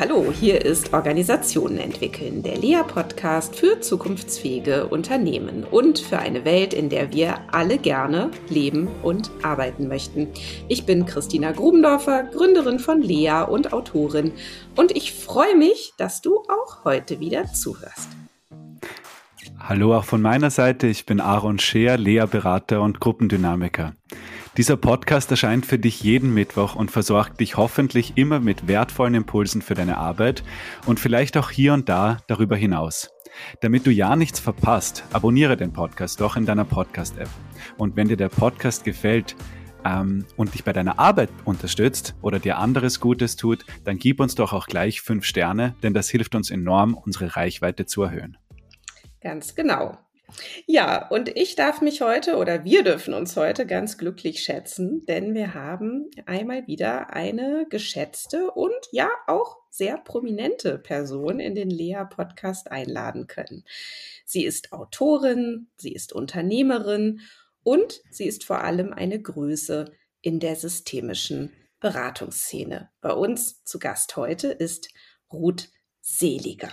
Hallo, hier ist Organisationen entwickeln, der Lea-Podcast für zukunftsfähige Unternehmen und für eine Welt, in der wir alle gerne leben und arbeiten möchten. Ich bin Christina Grubendorfer, Gründerin von Lea und Autorin und ich freue mich, dass du auch heute wieder zuhörst. Hallo auch von meiner Seite, ich bin Aaron Scheer, Lea-Berater und Gruppendynamiker. Dieser Podcast erscheint für dich jeden Mittwoch und versorgt dich hoffentlich immer mit wertvollen Impulsen für deine Arbeit und vielleicht auch hier und da darüber hinaus. Damit du ja nichts verpasst, abonniere den Podcast doch in deiner Podcast-App. Und wenn dir der Podcast gefällt, ähm, und dich bei deiner Arbeit unterstützt oder dir anderes Gutes tut, dann gib uns doch auch gleich fünf Sterne, denn das hilft uns enorm, unsere Reichweite zu erhöhen. Ganz genau. Ja, und ich darf mich heute oder wir dürfen uns heute ganz glücklich schätzen, denn wir haben einmal wieder eine geschätzte und ja auch sehr prominente Person in den Lea-Podcast einladen können. Sie ist Autorin, sie ist Unternehmerin und sie ist vor allem eine Größe in der systemischen Beratungsszene. Bei uns zu Gast heute ist Ruth Seliger.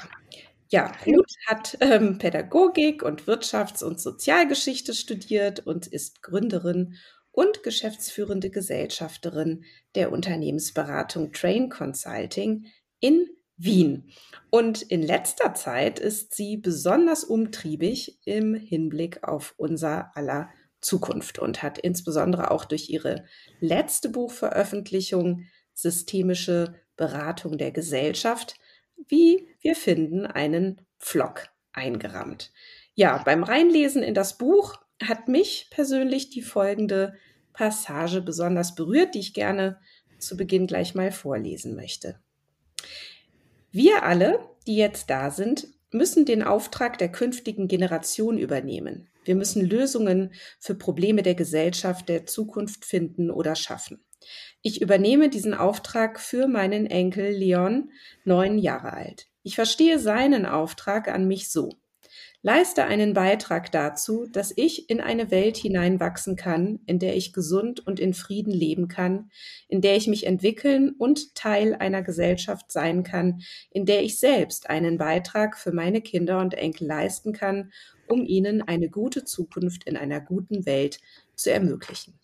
Ja, Ruth hat ähm, Pädagogik und Wirtschafts- und Sozialgeschichte studiert und ist Gründerin und geschäftsführende Gesellschafterin der Unternehmensberatung Train Consulting in Wien. Und in letzter Zeit ist sie besonders umtriebig im Hinblick auf unser aller Zukunft und hat insbesondere auch durch ihre letzte Buchveröffentlichung Systemische Beratung der Gesellschaft wie wir finden, einen Pflock eingerammt. Ja, beim Reinlesen in das Buch hat mich persönlich die folgende Passage besonders berührt, die ich gerne zu Beginn gleich mal vorlesen möchte. Wir alle, die jetzt da sind, müssen den Auftrag der künftigen Generation übernehmen. Wir müssen Lösungen für Probleme der Gesellschaft der Zukunft finden oder schaffen. Ich übernehme diesen Auftrag für meinen Enkel Leon, neun Jahre alt. Ich verstehe seinen Auftrag an mich so. Leiste einen Beitrag dazu, dass ich in eine Welt hineinwachsen kann, in der ich gesund und in Frieden leben kann, in der ich mich entwickeln und Teil einer Gesellschaft sein kann, in der ich selbst einen Beitrag für meine Kinder und Enkel leisten kann, um ihnen eine gute Zukunft in einer guten Welt zu ermöglichen.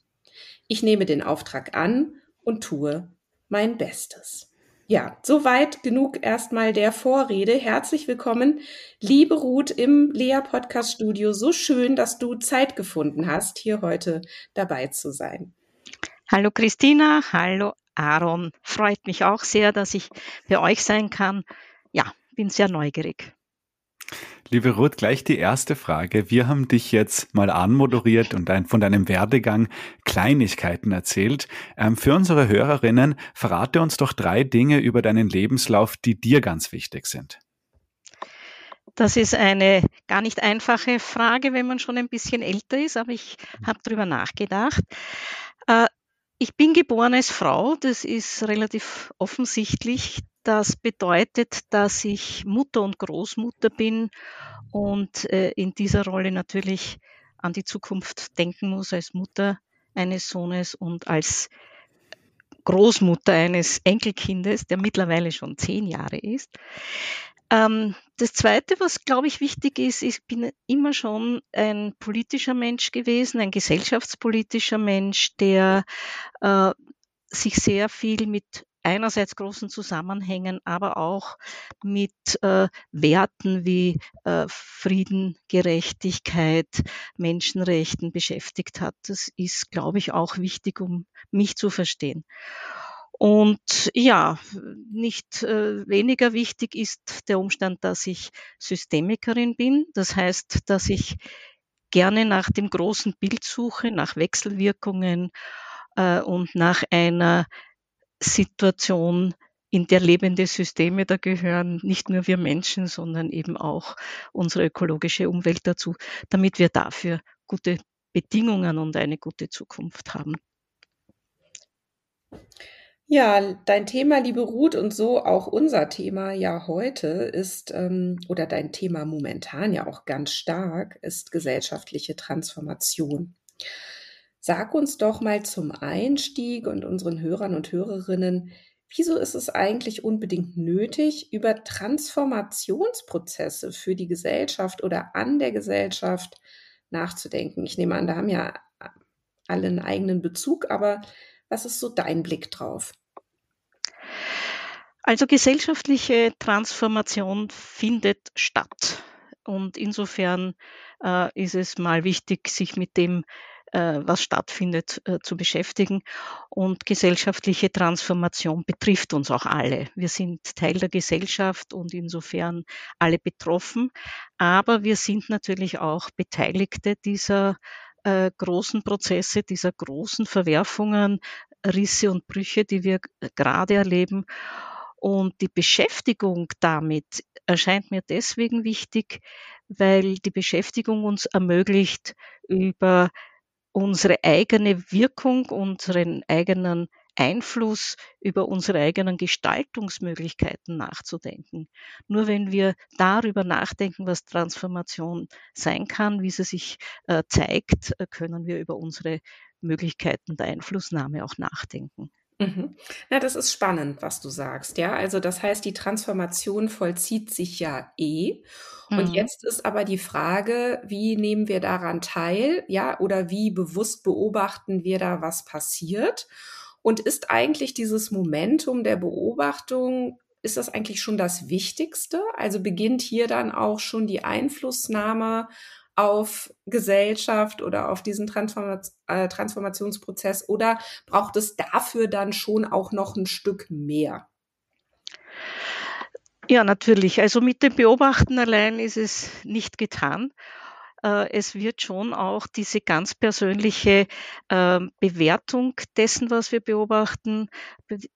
Ich nehme den Auftrag an und tue mein Bestes. Ja, soweit genug erstmal der Vorrede. Herzlich willkommen, liebe Ruth im Lea Podcast Studio. So schön, dass du Zeit gefunden hast, hier heute dabei zu sein. Hallo Christina, hallo Aaron. Freut mich auch sehr, dass ich für euch sein kann. Ja, bin sehr neugierig. Liebe Ruth, gleich die erste Frage. Wir haben dich jetzt mal anmoderiert und ein, von deinem Werdegang Kleinigkeiten erzählt. Ähm, für unsere Hörerinnen, verrate uns doch drei Dinge über deinen Lebenslauf, die dir ganz wichtig sind. Das ist eine gar nicht einfache Frage, wenn man schon ein bisschen älter ist, aber ich habe darüber nachgedacht. Äh, ich bin geboren als Frau, das ist relativ offensichtlich. Das bedeutet, dass ich Mutter und Großmutter bin und äh, in dieser Rolle natürlich an die Zukunft denken muss als Mutter eines Sohnes und als Großmutter eines Enkelkindes, der mittlerweile schon zehn Jahre ist. Ähm, das Zweite, was, glaube ich, wichtig ist, ich bin immer schon ein politischer Mensch gewesen, ein gesellschaftspolitischer Mensch, der äh, sich sehr viel mit einerseits großen Zusammenhängen, aber auch mit äh, Werten wie äh, Frieden, Gerechtigkeit, Menschenrechten beschäftigt hat. Das ist, glaube ich, auch wichtig, um mich zu verstehen. Und ja, nicht äh, weniger wichtig ist der Umstand, dass ich Systemikerin bin. Das heißt, dass ich gerne nach dem großen Bild suche, nach Wechselwirkungen äh, und nach einer Situation, in der lebende Systeme da gehören, nicht nur wir Menschen, sondern eben auch unsere ökologische Umwelt dazu, damit wir dafür gute Bedingungen und eine gute Zukunft haben. Ja, dein Thema, liebe Ruth, und so auch unser Thema ja heute ist, ähm, oder dein Thema momentan ja auch ganz stark, ist gesellschaftliche Transformation. Sag uns doch mal zum Einstieg und unseren Hörern und Hörerinnen, wieso ist es eigentlich unbedingt nötig, über Transformationsprozesse für die Gesellschaft oder an der Gesellschaft nachzudenken? Ich nehme an, da haben ja alle einen eigenen Bezug, aber was ist so dein Blick drauf? Also gesellschaftliche Transformation findet statt. Und insofern äh, ist es mal wichtig, sich mit dem, was stattfindet, äh, zu beschäftigen. Und gesellschaftliche Transformation betrifft uns auch alle. Wir sind Teil der Gesellschaft und insofern alle betroffen. Aber wir sind natürlich auch Beteiligte dieser äh, großen Prozesse, dieser großen Verwerfungen, Risse und Brüche, die wir gerade erleben. Und die Beschäftigung damit erscheint mir deswegen wichtig, weil die Beschäftigung uns ermöglicht, über unsere eigene Wirkung, unseren eigenen Einfluss über unsere eigenen Gestaltungsmöglichkeiten nachzudenken. Nur wenn wir darüber nachdenken, was Transformation sein kann, wie sie sich äh, zeigt, äh, können wir über unsere Möglichkeiten der Einflussnahme auch nachdenken. Mhm. Ja, das ist spannend, was du sagst. Ja, also das heißt, die Transformation vollzieht sich ja eh. Und mhm. jetzt ist aber die Frage, wie nehmen wir daran teil? Ja, oder wie bewusst beobachten wir da, was passiert? Und ist eigentlich dieses Momentum der Beobachtung, ist das eigentlich schon das Wichtigste? Also beginnt hier dann auch schon die Einflussnahme auf Gesellschaft oder auf diesen Transformat äh, Transformationsprozess oder braucht es dafür dann schon auch noch ein Stück mehr? Ja, natürlich. Also mit dem Beobachten allein ist es nicht getan. Äh, es wird schon auch diese ganz persönliche ähm, Bewertung dessen, was wir beobachten,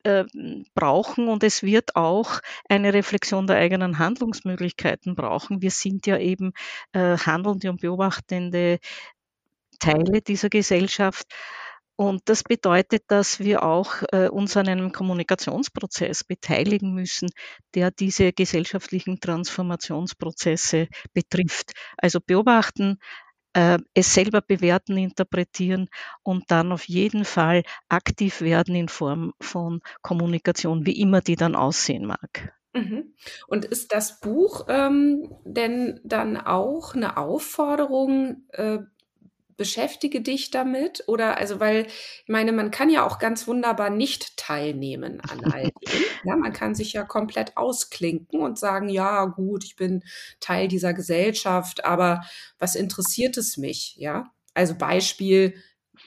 ähm, brauchen und es wird auch eine Reflexion der eigenen Handlungsmöglichkeiten brauchen. Wir sind ja eben äh, handelnde und beobachtende Teile dieser Gesellschaft. Und das bedeutet, dass wir auch äh, uns an einem Kommunikationsprozess beteiligen müssen, der diese gesellschaftlichen Transformationsprozesse betrifft. Also beobachten, äh, es selber bewerten, interpretieren und dann auf jeden Fall aktiv werden in Form von Kommunikation, wie immer die dann aussehen mag. Mhm. Und ist das Buch ähm, denn dann auch eine Aufforderung, äh, beschäftige dich damit? Oder also, weil ich meine, man kann ja auch ganz wunderbar nicht teilnehmen an all dem. Ja, man kann sich ja komplett ausklinken und sagen, ja, gut, ich bin Teil dieser Gesellschaft, aber was interessiert es mich? Ja, also Beispiel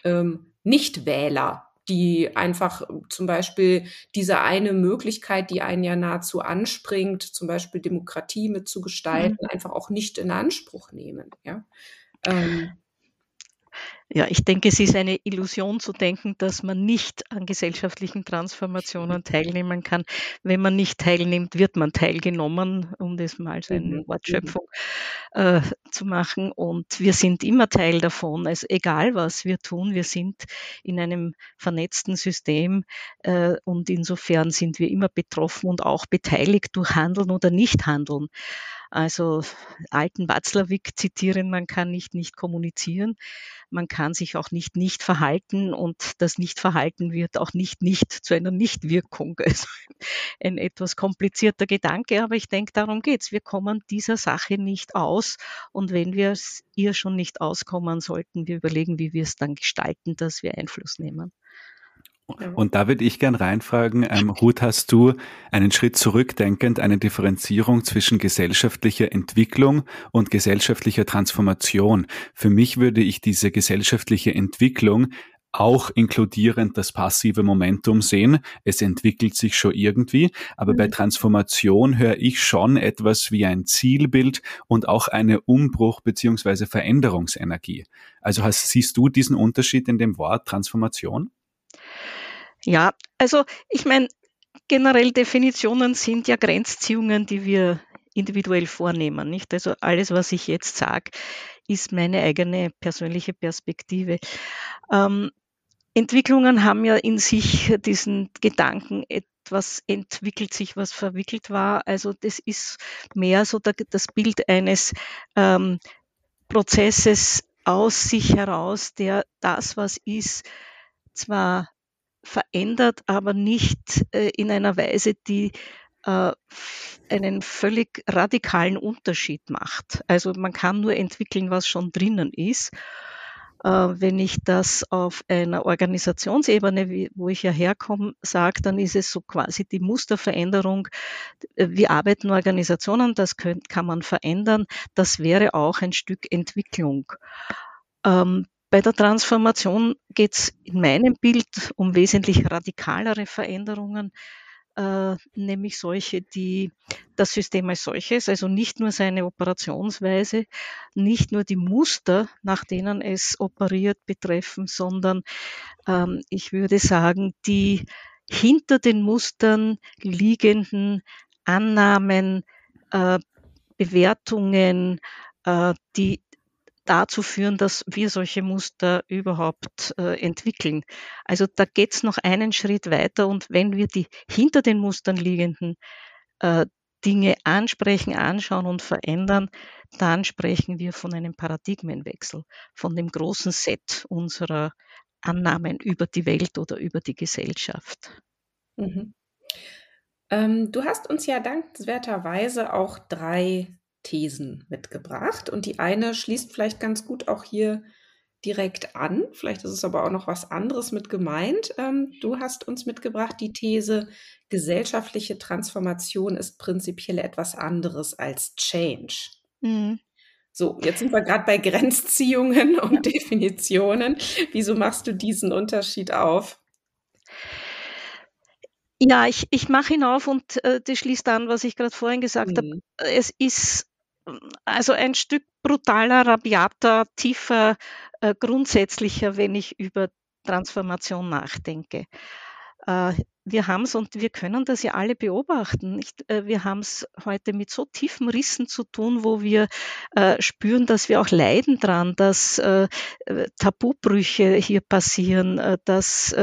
ähm, Nichtwähler, die einfach zum Beispiel diese eine Möglichkeit, die einen ja nahezu anspringt, zum Beispiel Demokratie mitzugestalten, mhm. einfach auch nicht in Anspruch nehmen. Ja. Ähm, ja, ich denke, es ist eine Illusion zu denken, dass man nicht an gesellschaftlichen Transformationen teilnehmen kann. Wenn man nicht teilnimmt, wird man teilgenommen, um das mal so eine mhm, mhm. Wortschöpfung äh, zu machen. Und wir sind immer Teil davon. Also egal, was wir tun, wir sind in einem vernetzten System äh, und insofern sind wir immer betroffen und auch beteiligt durch Handeln oder Nichthandeln. Also alten Watzlawick zitieren, man kann nicht nicht kommunizieren, man kann sich auch nicht nicht verhalten und das Nichtverhalten wird auch nicht nicht zu einer Nichtwirkung. Also ein etwas komplizierter Gedanke, aber ich denke, darum geht's. Wir kommen dieser Sache nicht aus und wenn wir ihr schon nicht auskommen, sollten wir überlegen, wie wir es dann gestalten, dass wir Einfluss nehmen. Und da würde ich gern reinfragen, ähm, Ruth, hast du einen Schritt zurückdenkend eine Differenzierung zwischen gesellschaftlicher Entwicklung und gesellschaftlicher Transformation? Für mich würde ich diese gesellschaftliche Entwicklung auch inkludierend das passive Momentum sehen. Es entwickelt sich schon irgendwie, aber mhm. bei Transformation höre ich schon etwas wie ein Zielbild und auch eine Umbruch beziehungsweise Veränderungsenergie. Also hast, siehst du diesen Unterschied in dem Wort Transformation? Ja, also ich meine, generell Definitionen sind ja Grenzziehungen, die wir individuell vornehmen, nicht? Also alles, was ich jetzt sage, ist meine eigene persönliche Perspektive. Ähm, Entwicklungen haben ja in sich diesen Gedanken, etwas entwickelt sich, was verwickelt war. Also das ist mehr so das Bild eines ähm, Prozesses aus sich heraus, der das, was ist, zwar verändert aber nicht äh, in einer Weise, die äh, einen völlig radikalen Unterschied macht. Also man kann nur entwickeln, was schon drinnen ist. Äh, wenn ich das auf einer Organisationsebene, wo ich ja herkomme, sage, dann ist es so quasi die Musterveränderung. Wie arbeiten Organisationen? Das kann man verändern. Das wäre auch ein Stück Entwicklung. Bei der Transformation geht es in meinem Bild um wesentlich radikalere Veränderungen, äh, nämlich solche, die das System als solches, also nicht nur seine Operationsweise, nicht nur die Muster, nach denen es operiert, betreffen, sondern ähm, ich würde sagen, die hinter den Mustern liegenden Annahmen, äh, Bewertungen, äh, die dazu führen, dass wir solche Muster überhaupt äh, entwickeln. Also da geht es noch einen Schritt weiter und wenn wir die hinter den Mustern liegenden äh, Dinge ansprechen, anschauen und verändern, dann sprechen wir von einem Paradigmenwechsel, von dem großen Set unserer Annahmen über die Welt oder über die Gesellschaft. Mhm. Ähm, du hast uns ja dankenswerterweise auch drei Thesen mitgebracht. Und die eine schließt vielleicht ganz gut auch hier direkt an. Vielleicht ist es aber auch noch was anderes mit gemeint. Ähm, du hast uns mitgebracht die These, gesellschaftliche Transformation ist prinzipiell etwas anderes als Change. Mhm. So, jetzt sind wir gerade bei Grenzziehungen und ja. Definitionen. Wieso machst du diesen Unterschied auf? Ja, ich, ich mache ihn auf und äh, das schließt an, was ich gerade vorhin gesagt mhm. habe. Es ist also ein Stück brutaler, rabiater, tiefer, äh, grundsätzlicher, wenn ich über Transformation nachdenke. Äh, wir haben es und wir können das ja alle beobachten. Nicht? Äh, wir haben es heute mit so tiefen Rissen zu tun, wo wir äh, spüren, dass wir auch leiden dran, dass äh, Tabubrüche hier passieren, äh, dass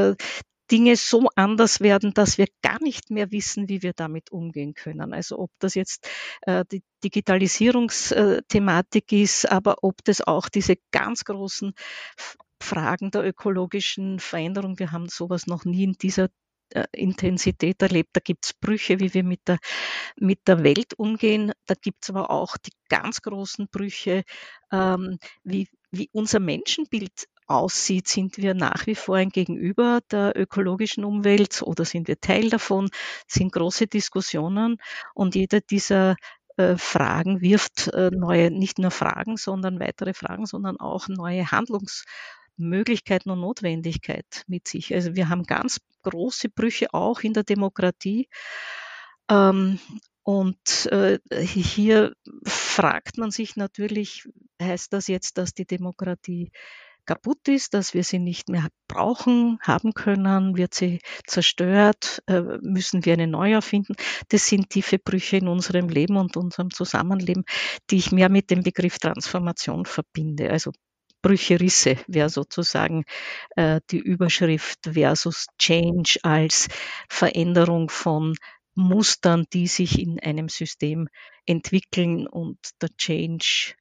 Dinge so anders werden, dass wir gar nicht mehr wissen, wie wir damit umgehen können. Also ob das jetzt äh, die Digitalisierungsthematik ist, aber ob das auch diese ganz großen Fragen der ökologischen Veränderung, wir haben sowas noch nie in dieser äh, Intensität erlebt. Da gibt es Brüche, wie wir mit der, mit der Welt umgehen. Da gibt es aber auch die ganz großen Brüche, ähm, wie, wie unser Menschenbild aussieht, sind wir nach wie vor ein Gegenüber der ökologischen Umwelt oder sind wir Teil davon, sind große Diskussionen und jeder dieser äh, Fragen wirft äh, neue, nicht nur Fragen, sondern weitere Fragen, sondern auch neue Handlungsmöglichkeiten und Notwendigkeit mit sich. Also wir haben ganz große Brüche auch in der Demokratie. Ähm, und äh, hier fragt man sich natürlich, heißt das jetzt, dass die Demokratie kaputt ist, dass wir sie nicht mehr brauchen, haben können, wird sie zerstört, äh, müssen wir eine neue erfinden. Das sind tiefe Brüche in unserem Leben und unserem Zusammenleben, die ich mehr mit dem Begriff Transformation verbinde. Also Brüche, Risse wäre sozusagen äh, die Überschrift versus Change als Veränderung von Mustern, die sich in einem System entwickeln und der Change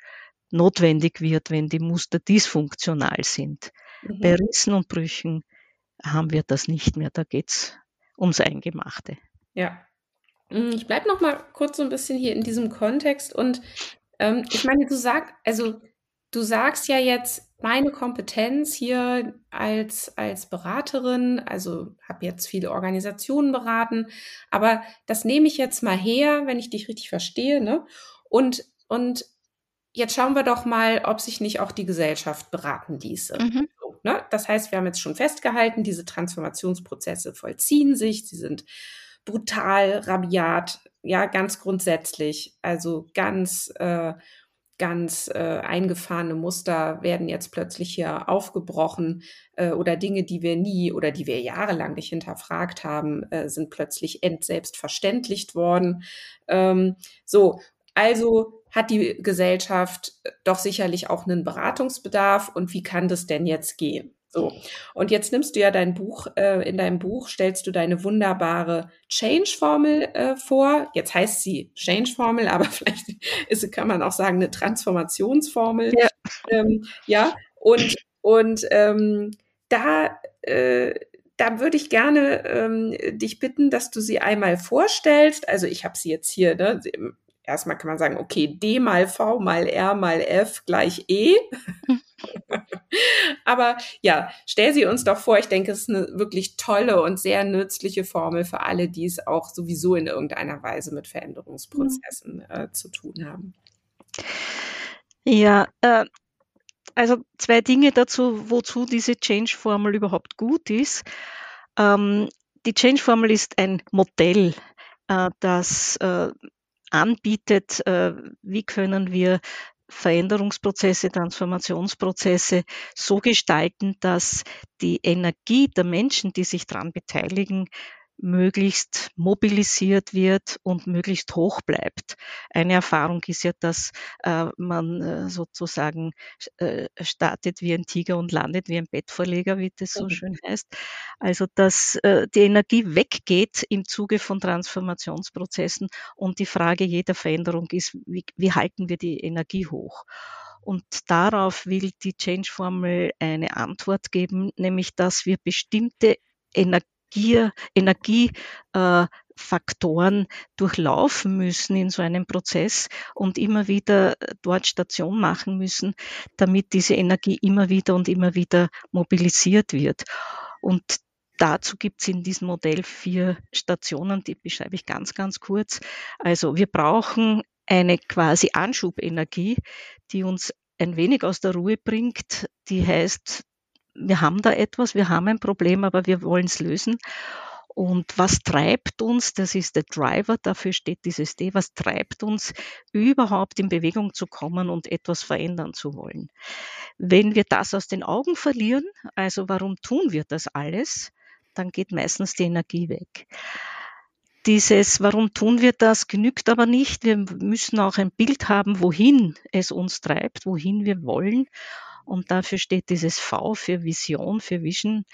notwendig wird, wenn die Muster dysfunktional sind. Mhm. Bei Rissen und Brüchen haben wir das nicht mehr. Da geht es ums Eingemachte. Ja. Mm, ich bleibe noch mal kurz so ein bisschen hier in diesem Kontext und ähm, ich meine, du sagst, also du sagst ja jetzt, meine Kompetenz hier als, als Beraterin, also habe jetzt viele Organisationen beraten, aber das nehme ich jetzt mal her, wenn ich dich richtig verstehe, ne? Und, und jetzt schauen wir doch mal, ob sich nicht auch die Gesellschaft beraten ließe. Mhm. So, ne? Das heißt, wir haben jetzt schon festgehalten, diese Transformationsprozesse vollziehen sich, sie sind brutal, rabiat, ja, ganz grundsätzlich, also ganz, äh, ganz äh, eingefahrene Muster werden jetzt plötzlich hier aufgebrochen äh, oder Dinge, die wir nie oder die wir jahrelang nicht hinterfragt haben, äh, sind plötzlich entselbstverständlicht worden. Ähm, so, also hat die Gesellschaft äh, doch sicherlich auch einen Beratungsbedarf und wie kann das denn jetzt gehen? So. Und jetzt nimmst du ja dein Buch, äh, in deinem Buch stellst du deine wunderbare Change-Formel äh, vor. Jetzt heißt sie Change-Formel, aber vielleicht ist, kann man auch sagen, eine Transformationsformel. Ja. Ähm, ja. Und, und ähm, da, äh, da würde ich gerne ähm, dich bitten, dass du sie einmal vorstellst. Also ich habe sie jetzt hier, ne? Erstmal kann man sagen, okay, D mal V mal R mal F gleich E. Aber ja, stell sie uns doch vor. Ich denke, es ist eine wirklich tolle und sehr nützliche Formel für alle, die es auch sowieso in irgendeiner Weise mit Veränderungsprozessen äh, zu tun haben. Ja, äh, also zwei Dinge dazu, wozu diese Change-Formel überhaupt gut ist. Ähm, die Change-Formel ist ein Modell, äh, das äh, anbietet, äh, wie können wir Veränderungsprozesse, Transformationsprozesse so gestalten, dass die Energie der Menschen, die sich daran beteiligen, möglichst mobilisiert wird und möglichst hoch bleibt. Eine Erfahrung ist ja, dass äh, man äh, sozusagen äh, startet wie ein Tiger und landet wie ein Bettvorleger, wie das so mhm. schön heißt. Also dass äh, die Energie weggeht im Zuge von Transformationsprozessen und die Frage jeder Veränderung ist, wie, wie halten wir die Energie hoch? Und darauf will die Change-Formel eine Antwort geben, nämlich dass wir bestimmte Energie Gier, Energiefaktoren äh, durchlaufen müssen in so einem Prozess und immer wieder dort Station machen müssen, damit diese Energie immer wieder und immer wieder mobilisiert wird. Und dazu gibt es in diesem Modell vier Stationen, die beschreibe ich ganz, ganz kurz. Also wir brauchen eine quasi Anschubenergie, die uns ein wenig aus der Ruhe bringt, die heißt wir haben da etwas, wir haben ein Problem, aber wir wollen es lösen. Und was treibt uns, das ist der Driver, dafür steht dieses D, was treibt uns überhaupt in Bewegung zu kommen und etwas verändern zu wollen. Wenn wir das aus den Augen verlieren, also warum tun wir das alles, dann geht meistens die Energie weg. Dieses, warum tun wir das, genügt aber nicht. Wir müssen auch ein Bild haben, wohin es uns treibt, wohin wir wollen. Und dafür steht dieses V für Vision, für Vision.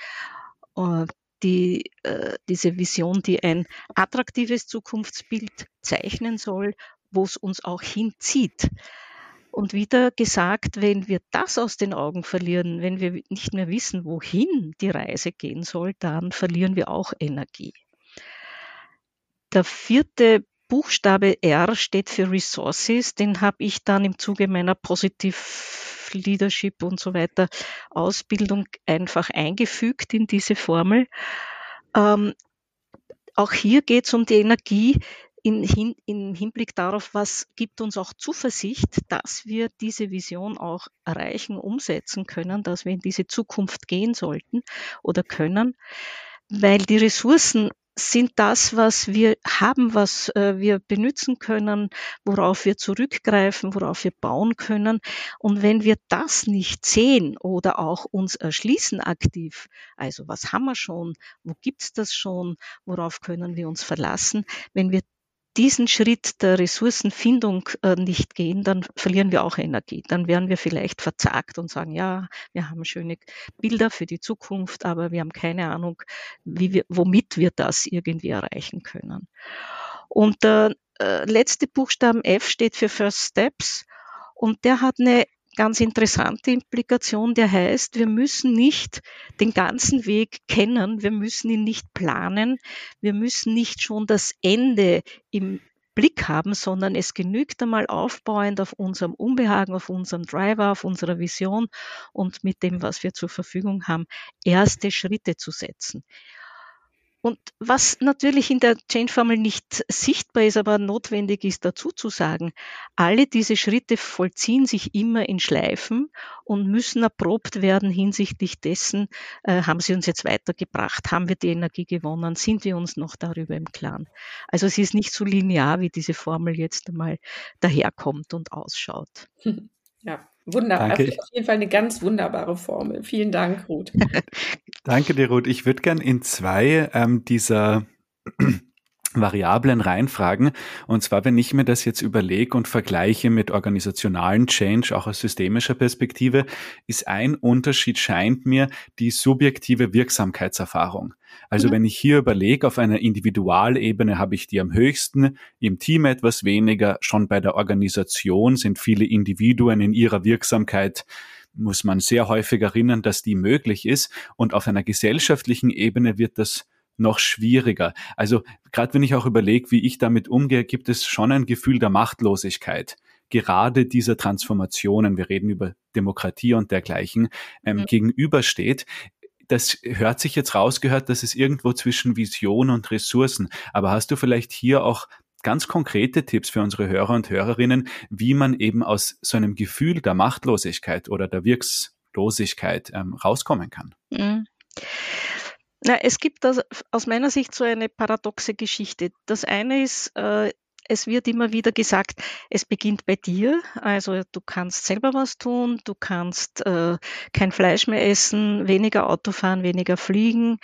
Die, äh, diese Vision, die ein attraktives Zukunftsbild zeichnen soll, wo es uns auch hinzieht. Und wieder gesagt, wenn wir das aus den Augen verlieren, wenn wir nicht mehr wissen, wohin die Reise gehen soll, dann verlieren wir auch Energie. Der vierte Buchstabe R steht für Resources. Den habe ich dann im Zuge meiner Positive Leadership und so weiter Ausbildung einfach eingefügt in diese Formel. Ähm, auch hier geht es um die Energie in, hin, im Hinblick darauf, was gibt uns auch Zuversicht, dass wir diese Vision auch erreichen, umsetzen können, dass wir in diese Zukunft gehen sollten oder können, weil die Ressourcen sind das, was wir haben, was äh, wir benutzen können, worauf wir zurückgreifen, worauf wir bauen können. Und wenn wir das nicht sehen oder auch uns erschließen aktiv, also was haben wir schon, wo gibt's das schon, worauf können wir uns verlassen, wenn wir diesen Schritt der Ressourcenfindung äh, nicht gehen, dann verlieren wir auch Energie. Dann werden wir vielleicht verzagt und sagen, ja, wir haben schöne Bilder für die Zukunft, aber wir haben keine Ahnung, wie wir, womit wir das irgendwie erreichen können. Und der äh, letzte Buchstaben F steht für First Steps und der hat eine ganz interessante Implikation, der heißt, wir müssen nicht den ganzen Weg kennen, wir müssen ihn nicht planen, wir müssen nicht schon das Ende im Blick haben, sondern es genügt einmal aufbauend auf unserem Unbehagen, auf unserem Driver, auf unserer Vision und mit dem, was wir zur Verfügung haben, erste Schritte zu setzen. Und was natürlich in der Change-Formel nicht sichtbar ist, aber notwendig ist dazu zu sagen, alle diese Schritte vollziehen sich immer in Schleifen und müssen erprobt werden hinsichtlich dessen, äh, haben sie uns jetzt weitergebracht, haben wir die Energie gewonnen, sind wir uns noch darüber im Klaren. Also es ist nicht so linear, wie diese Formel jetzt einmal daherkommt und ausschaut. Ja, Wunderbar. Danke. Auf jeden Fall eine ganz wunderbare Formel. Vielen Dank, Ruth. Danke dir, Ruth. Ich würde gern in zwei ähm, dieser Variablen reinfragen. Und zwar, wenn ich mir das jetzt überlege und vergleiche mit organisationalen Change, auch aus systemischer Perspektive, ist ein Unterschied, scheint mir, die subjektive Wirksamkeitserfahrung. Also mhm. wenn ich hier überlege, auf einer Individualebene habe ich die am höchsten, im Team etwas weniger, schon bei der Organisation sind viele Individuen in ihrer Wirksamkeit muss man sehr häufig erinnern, dass die möglich ist. Und auf einer gesellschaftlichen Ebene wird das noch schwieriger. Also gerade wenn ich auch überlege, wie ich damit umgehe, gibt es schon ein Gefühl der Machtlosigkeit gerade dieser Transformationen, wir reden über Demokratie und dergleichen, ähm, mhm. gegenübersteht das hört sich jetzt rausgehört, dass es irgendwo zwischen Vision und Ressourcen. Aber hast du vielleicht hier auch ganz konkrete Tipps für unsere Hörer und Hörerinnen, wie man eben aus so einem Gefühl der Machtlosigkeit oder der Wirkslosigkeit ähm, rauskommen kann? Mhm. Na, es gibt das, aus meiner Sicht so eine paradoxe Geschichte. Das eine ist, äh, es wird immer wieder gesagt, es beginnt bei dir. Also du kannst selber was tun, du kannst äh, kein Fleisch mehr essen, weniger Auto fahren, weniger fliegen.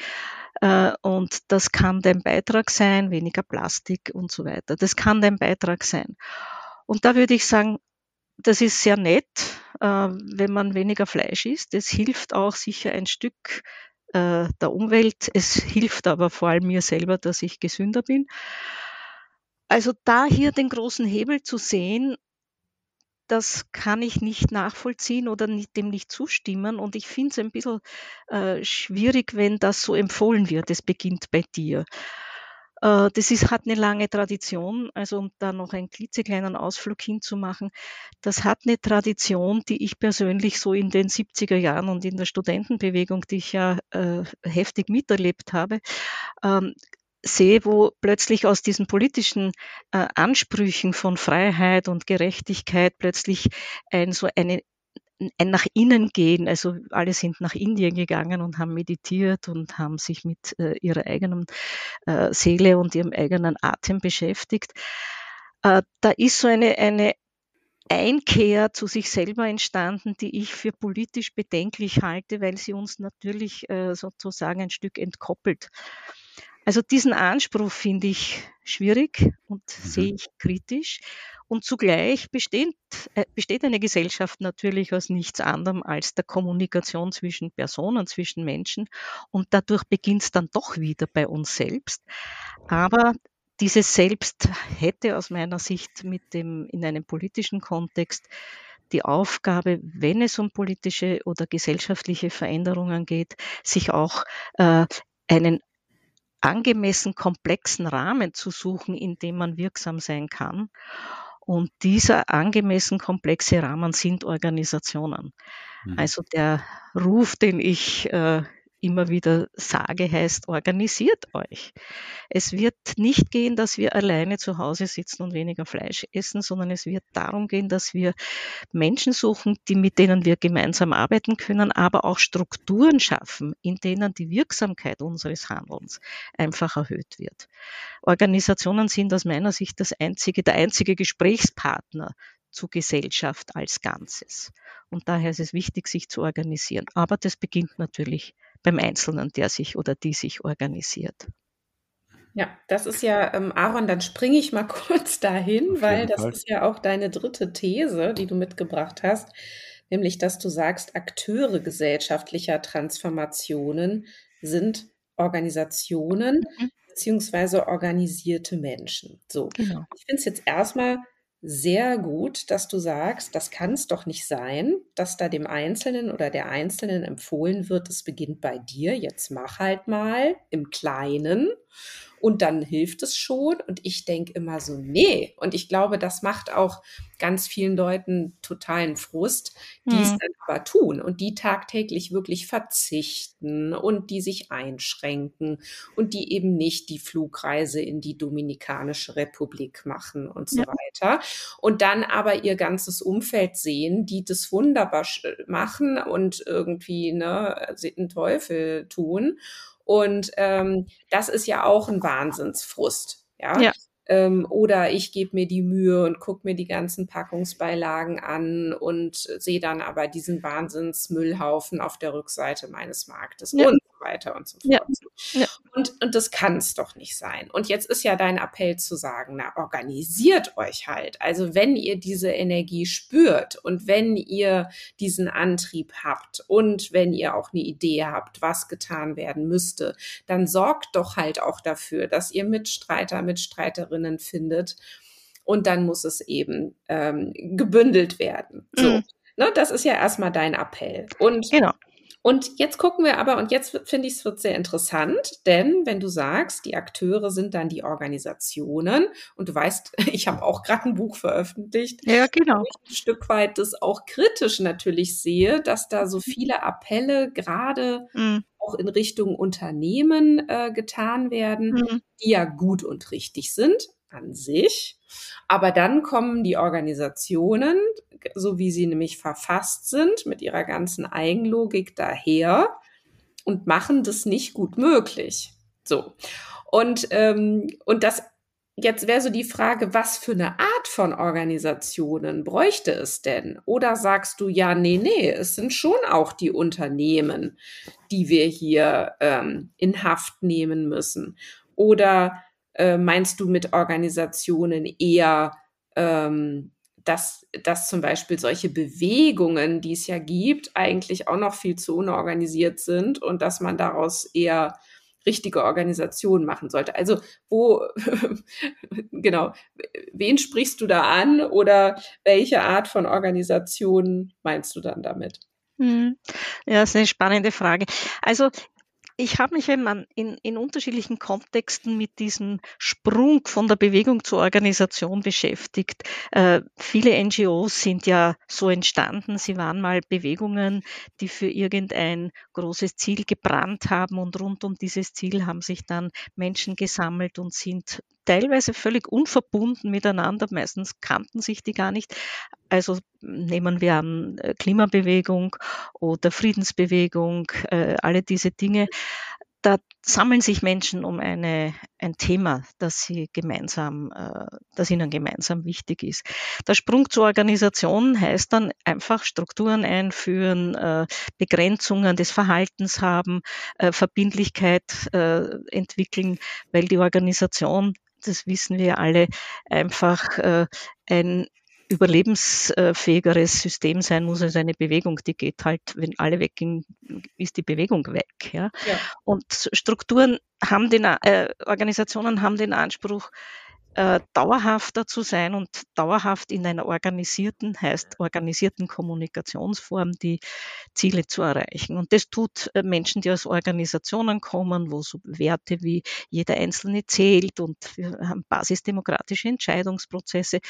Äh, und das kann dein Beitrag sein, weniger Plastik und so weiter. Das kann dein Beitrag sein. Und da würde ich sagen, das ist sehr nett, äh, wenn man weniger Fleisch isst. Es hilft auch sicher ein Stück äh, der Umwelt. Es hilft aber vor allem mir selber, dass ich gesünder bin. Also da hier den großen Hebel zu sehen, das kann ich nicht nachvollziehen oder nicht, dem nicht zustimmen. Und ich finde es ein bisschen äh, schwierig, wenn das so empfohlen wird. Es beginnt bei dir. Äh, das ist, hat eine lange Tradition. Also um da noch einen klitzekleinen Ausflug hinzumachen, das hat eine Tradition, die ich persönlich so in den 70er Jahren und in der Studentenbewegung, die ich ja äh, heftig miterlebt habe, ähm, sehe, wo plötzlich aus diesen politischen äh, Ansprüchen von Freiheit und Gerechtigkeit plötzlich ein so eine ein nach innen gehen. Also alle sind nach Indien gegangen und haben meditiert und haben sich mit äh, ihrer eigenen äh, Seele und ihrem eigenen Atem beschäftigt. Äh, da ist so eine, eine Einkehr zu sich selber entstanden, die ich für politisch bedenklich halte, weil sie uns natürlich äh, sozusagen ein Stück entkoppelt. Also diesen Anspruch finde ich schwierig und mhm. sehe ich kritisch. Und zugleich besteht, äh, besteht eine Gesellschaft natürlich aus nichts anderem als der Kommunikation zwischen Personen, zwischen Menschen. Und dadurch beginnt es dann doch wieder bei uns selbst. Aber dieses Selbst hätte aus meiner Sicht mit dem, in einem politischen Kontext die Aufgabe, wenn es um politische oder gesellschaftliche Veränderungen geht, sich auch äh, einen angemessen komplexen Rahmen zu suchen, in dem man wirksam sein kann. Und dieser angemessen komplexe Rahmen sind Organisationen. Mhm. Also der Ruf, den ich äh, immer wieder sage, heißt, organisiert euch. Es wird nicht gehen, dass wir alleine zu Hause sitzen und weniger Fleisch essen, sondern es wird darum gehen, dass wir Menschen suchen, die, mit denen wir gemeinsam arbeiten können, aber auch Strukturen schaffen, in denen die Wirksamkeit unseres Handelns einfach erhöht wird. Organisationen sind aus meiner Sicht das einzige, der einzige Gesprächspartner zu Gesellschaft als Ganzes. Und daher ist es wichtig, sich zu organisieren. Aber das beginnt natürlich beim Einzelnen, der sich oder die sich organisiert. Ja, das ist ja, ähm, Aaron, dann springe ich mal kurz dahin, weil das Fall. ist ja auch deine dritte These, die du mitgebracht hast, nämlich dass du sagst, Akteure gesellschaftlicher Transformationen sind Organisationen mhm. beziehungsweise organisierte Menschen. So, genau. ich finde es jetzt erstmal sehr gut, dass du sagst, das kann es doch nicht sein, dass da dem Einzelnen oder der Einzelnen empfohlen wird, es beginnt bei dir, jetzt mach halt mal im Kleinen und dann hilft es schon. Und ich denke immer so, nee. Und ich glaube, das macht auch ganz vielen Leuten totalen Frust, die hm. es dann aber tun und die tagtäglich wirklich verzichten und die sich einschränken und die eben nicht die Flugreise in die Dominikanische Republik machen und so ja. weiter. Und dann aber ihr ganzes Umfeld sehen, die das wunderbar machen und irgendwie ne, einen Teufel tun und ähm, das ist ja auch ein Wahnsinnsfrust. Ja. ja. Ähm, oder ich gebe mir die Mühe und gucke mir die ganzen Packungsbeilagen an und sehe dann aber diesen Wahnsinnsmüllhaufen auf der Rückseite meines Marktes. Ja. Und weiter und so fort. Ja. Ja. Und, und das kann es doch nicht sein. Und jetzt ist ja dein Appell zu sagen, na, organisiert euch halt. Also wenn ihr diese Energie spürt und wenn ihr diesen Antrieb habt und wenn ihr auch eine Idee habt, was getan werden müsste, dann sorgt doch halt auch dafür, dass ihr Mitstreiter, Mitstreiterinnen findet. Und dann muss es eben ähm, gebündelt werden. So. Mhm. ne, das ist ja erstmal dein Appell. Und Genau. Und jetzt gucken wir aber, und jetzt finde ich, es wird sehr interessant, denn wenn du sagst, die Akteure sind dann die Organisationen, und du weißt, ich habe auch gerade ein Buch veröffentlicht, Ja, genau. wo ich ein Stück weit das auch kritisch natürlich sehe, dass da so viele Appelle gerade Mhm. auch in Richtung Unternehmen äh, getan werden, Mhm. die ja gut und richtig sind an sich. Aber dann kommen die Organisationen, so wie sie nämlich verfasst sind, mit ihrer ganzen Eigenlogik daher und machen das nicht gut möglich. So. Und, ähm, und das jetzt wäre so die Frage, was für eine Art von Organisationen bräuchte es denn? Oder sagst du, ja, nee, nee, es sind schon auch die Unternehmen, die wir hier ähm, in Haft nehmen müssen? Oder äh, meinst du mit Organisationen eher, ähm, dass, dass zum Beispiel solche Bewegungen, die es ja gibt, eigentlich auch noch viel zu unorganisiert sind und dass man daraus eher richtige Organisationen machen sollte. Also wo, genau, wen sprichst du da an oder welche Art von Organisation meinst du dann damit? Mhm. Ja, das ist eine spannende Frage. Also ich habe mich eben in, in unterschiedlichen Kontexten mit diesem Sprung von der Bewegung zur Organisation beschäftigt. Äh, viele NGOs sind ja so entstanden. Sie waren mal Bewegungen, die für irgendein großes Ziel gebrannt haben und rund um dieses Ziel haben sich dann Menschen gesammelt und sind teilweise völlig unverbunden miteinander. Meistens kannten sich die gar nicht. Also nehmen wir an Klimabewegung oder Friedensbewegung, äh, alle diese Dinge. Da sammeln sich Menschen um eine, ein Thema, das sie gemeinsam, äh, das ihnen gemeinsam wichtig ist. Der Sprung zur Organisation heißt dann einfach Strukturen einführen, äh, Begrenzungen des Verhaltens haben, äh, Verbindlichkeit äh, entwickeln, weil die Organisation das wissen wir alle, einfach äh, ein überlebensfähigeres System sein muss als eine Bewegung. Die geht halt, wenn alle weggehen, ist die Bewegung weg. Ja? ja. Und Strukturen haben den, äh, Organisationen haben den Anspruch, äh, dauerhafter zu sein und dauerhaft in einer organisierten, heißt organisierten Kommunikationsform die Ziele zu erreichen. Und das tut äh, Menschen, die aus Organisationen kommen, wo so Werte wie jeder Einzelne zählt und wir haben basisdemokratische Entscheidungsprozesse.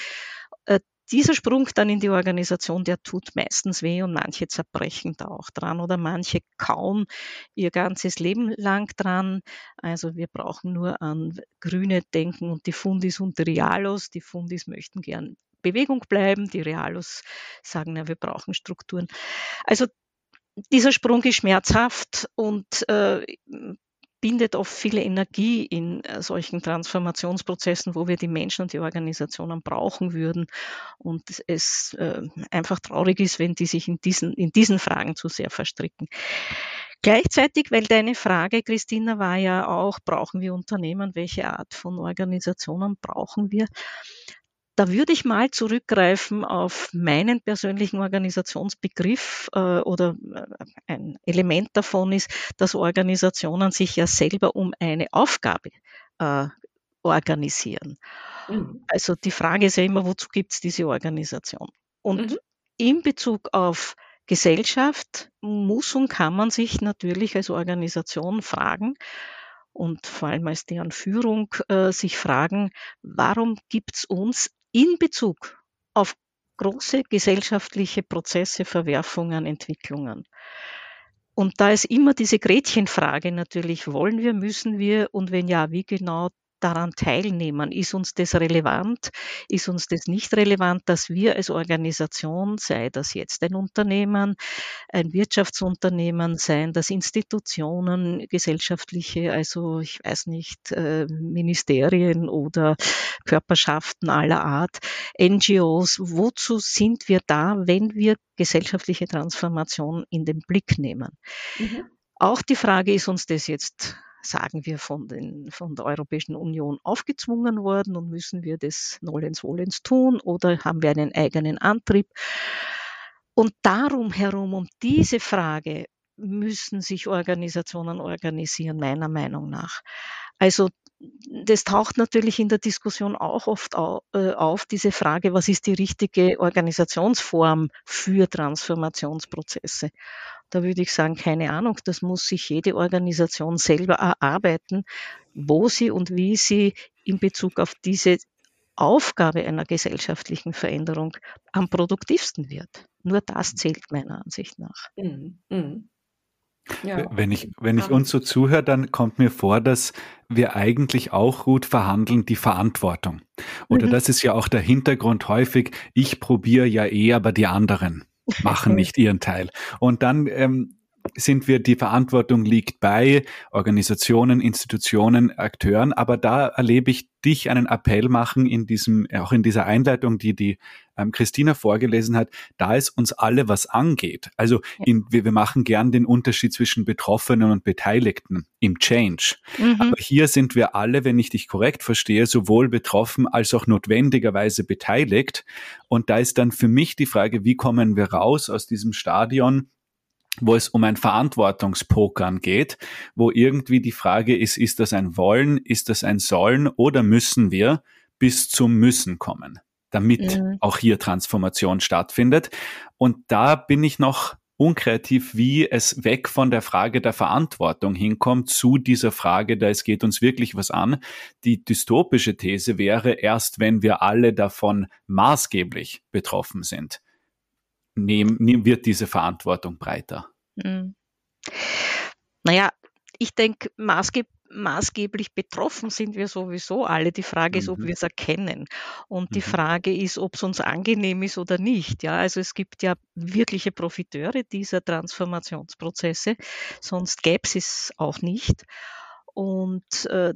Äh, dieser Sprung dann in die Organisation, der tut meistens weh und manche zerbrechen da auch dran oder manche kaum ihr ganzes Leben lang dran. Also wir brauchen nur an Grüne denken und die Fundis und die Realos. Die Fundis möchten gern Bewegung bleiben, die Realos sagen, ja, wir brauchen Strukturen. Also dieser Sprung ist schmerzhaft und äh, bindet oft viele Energie in äh, solchen Transformationsprozessen, wo wir die Menschen und die Organisationen brauchen würden. Und es äh, einfach traurig ist, wenn die sich in diesen, in diesen Fragen zu sehr verstricken. Gleichzeitig, weil deine Frage, Christina, war ja auch, brauchen wir Unternehmen? Welche Art von Organisationen brauchen wir? Da würde ich mal zurückgreifen auf meinen persönlichen Organisationsbegriff äh, oder äh, ein Element davon ist, dass Organisationen sich ja selber um eine Aufgabe äh, organisieren. Mhm. Also die Frage ist ja immer, wozu gibt es diese Organisation? Und mhm. in Bezug auf Gesellschaft muss und kann man sich natürlich als Organisation fragen, und vor allem als deren Führung äh, sich fragen, warum gibt es uns in Bezug auf große gesellschaftliche Prozesse, Verwerfungen, Entwicklungen. Und da ist immer diese Gretchenfrage natürlich, wollen wir, müssen wir und wenn ja, wie genau daran teilnehmen? Ist uns das relevant? Ist uns das nicht relevant, dass wir als Organisation, sei das jetzt ein Unternehmen, ein Wirtschaftsunternehmen, seien das Institutionen, gesellschaftliche, also ich weiß nicht, äh, Ministerien oder Körperschaften aller Art, NGOs, wozu sind wir da, wenn wir gesellschaftliche Transformation in den Blick nehmen? Mhm. Auch die Frage, ist uns das jetzt sagen wir, von, den, von der Europäischen Union aufgezwungen worden und müssen wir das Nolens Wohlens tun oder haben wir einen eigenen Antrieb? Und darum herum, um diese Frage, müssen sich Organisationen organisieren, meiner Meinung nach. Also das taucht natürlich in der Diskussion auch oft äh, auf, diese Frage, was ist die richtige Organisationsform für Transformationsprozesse? Da würde ich sagen, keine Ahnung, das muss sich jede Organisation selber erarbeiten, wo sie und wie sie in Bezug auf diese Aufgabe einer gesellschaftlichen Veränderung am produktivsten wird. Nur das zählt meiner Ansicht nach. Mhm. Mhm. Ja. Wenn ich, wenn ich uns so zuhöre, dann kommt mir vor, dass wir eigentlich auch gut verhandeln die Verantwortung. Oder mhm. das ist ja auch der Hintergrund häufig. Ich probiere ja eh, aber die anderen machen nicht ihren Teil. Und dann ähm, sind wir, die Verantwortung liegt bei Organisationen, Institutionen, Akteuren, aber da erlebe ich dich einen Appell machen in diesem, auch in dieser Einleitung, die die ähm, Christina vorgelesen hat, da es uns alle was angeht. Also in, wir, wir machen gern den Unterschied zwischen Betroffenen und Beteiligten im Change. Mhm. Aber hier sind wir alle, wenn ich dich korrekt verstehe, sowohl betroffen als auch notwendigerweise beteiligt. Und da ist dann für mich die Frage, wie kommen wir raus aus diesem Stadion, wo es um ein Verantwortungspokern geht, wo irgendwie die Frage ist, ist das ein Wollen, ist das ein Sollen oder müssen wir bis zum Müssen kommen, damit mhm. auch hier Transformation stattfindet. Und da bin ich noch unkreativ, wie es weg von der Frage der Verantwortung hinkommt zu dieser Frage, da es geht uns wirklich was an. Die dystopische These wäre, erst wenn wir alle davon maßgeblich betroffen sind, nehm, nehm, wird diese Verantwortung breiter? Mhm. Naja, ich denke, maßgeb maßgeblich betroffen sind wir sowieso alle. Die Frage ist, ob mhm. wir es erkennen. Und die mhm. Frage ist, ob es uns angenehm ist oder nicht. Ja, also es gibt ja wirkliche Profiteure dieser Transformationsprozesse, sonst gäbe es es auch nicht. Und äh,